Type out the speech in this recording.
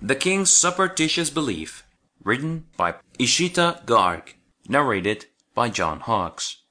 The King's Superstitious Belief Written by Ishita Garg Narrated by John Hawkes.